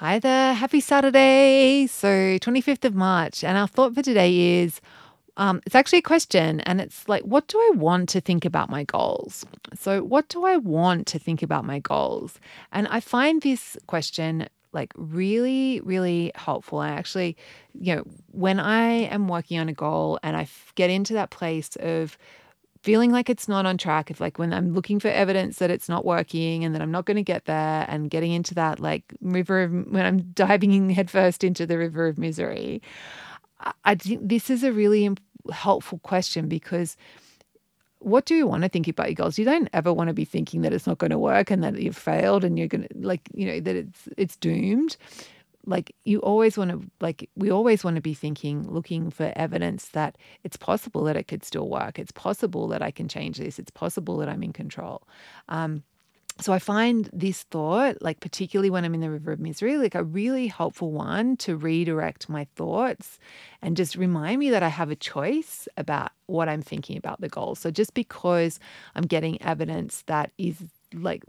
Hi there. Happy Saturday. So, 25th of March. And our thought for today is um, it's actually a question. And it's like, what do I want to think about my goals? So, what do I want to think about my goals? And I find this question like really, really helpful. I actually, you know, when I am working on a goal and I get into that place of feeling like it's not on track, if like when I'm looking for evidence that it's not working and that I'm not going to get there and getting into that like river of when I'm diving in headfirst into the river of misery, I, I think this is a really helpful question because what do you want to think about your goals? You don't ever want to be thinking that it's not going to work and that you've failed and you're going to like, you know, that it's it's doomed like you always want to like we always want to be thinking looking for evidence that it's possible that it could still work. It's possible that i can change this. It's possible that i'm in control. Um, so i find this thought like particularly when i'm in the river of misery like a really helpful one to redirect my thoughts and just remind me that i have a choice about what i'm thinking about the goal. So just because i'm getting evidence that is like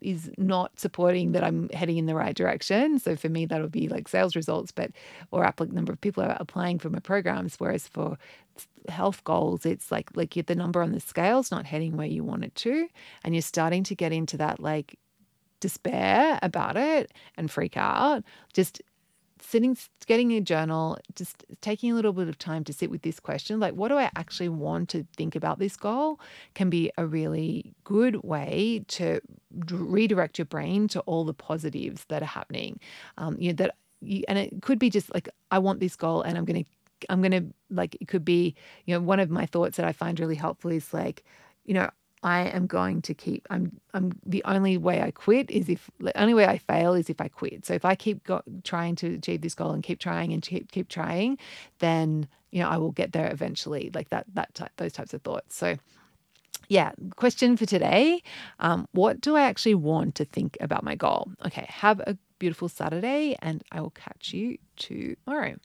is not supporting that I'm heading in the right direction. So for me, that'll be like sales results, but or applicant number of people are applying for my programs. Whereas for health goals, it's like like the number on the scale's not heading where you want it to, and you're starting to get into that like despair about it and freak out. Just sitting, getting a journal, just taking a little bit of time to sit with this question like, what do I actually want to think about this goal? can be a really good way to redirect your brain to all the positives that are happening. Um, you know, that you, and it could be just like, I want this goal and I'm going to I'm going to like it could be you know one of my thoughts that I find really helpful is like you know I am going to keep I'm I'm the only way I quit is if the only way I fail is if I quit. So if I keep go, trying to achieve this goal and keep trying and keep keep trying, then you know I will get there eventually. Like that that type those types of thoughts. So yeah, question for today. Um, what do I actually want to think about my goal? Okay, have a beautiful Saturday and I will catch you tomorrow.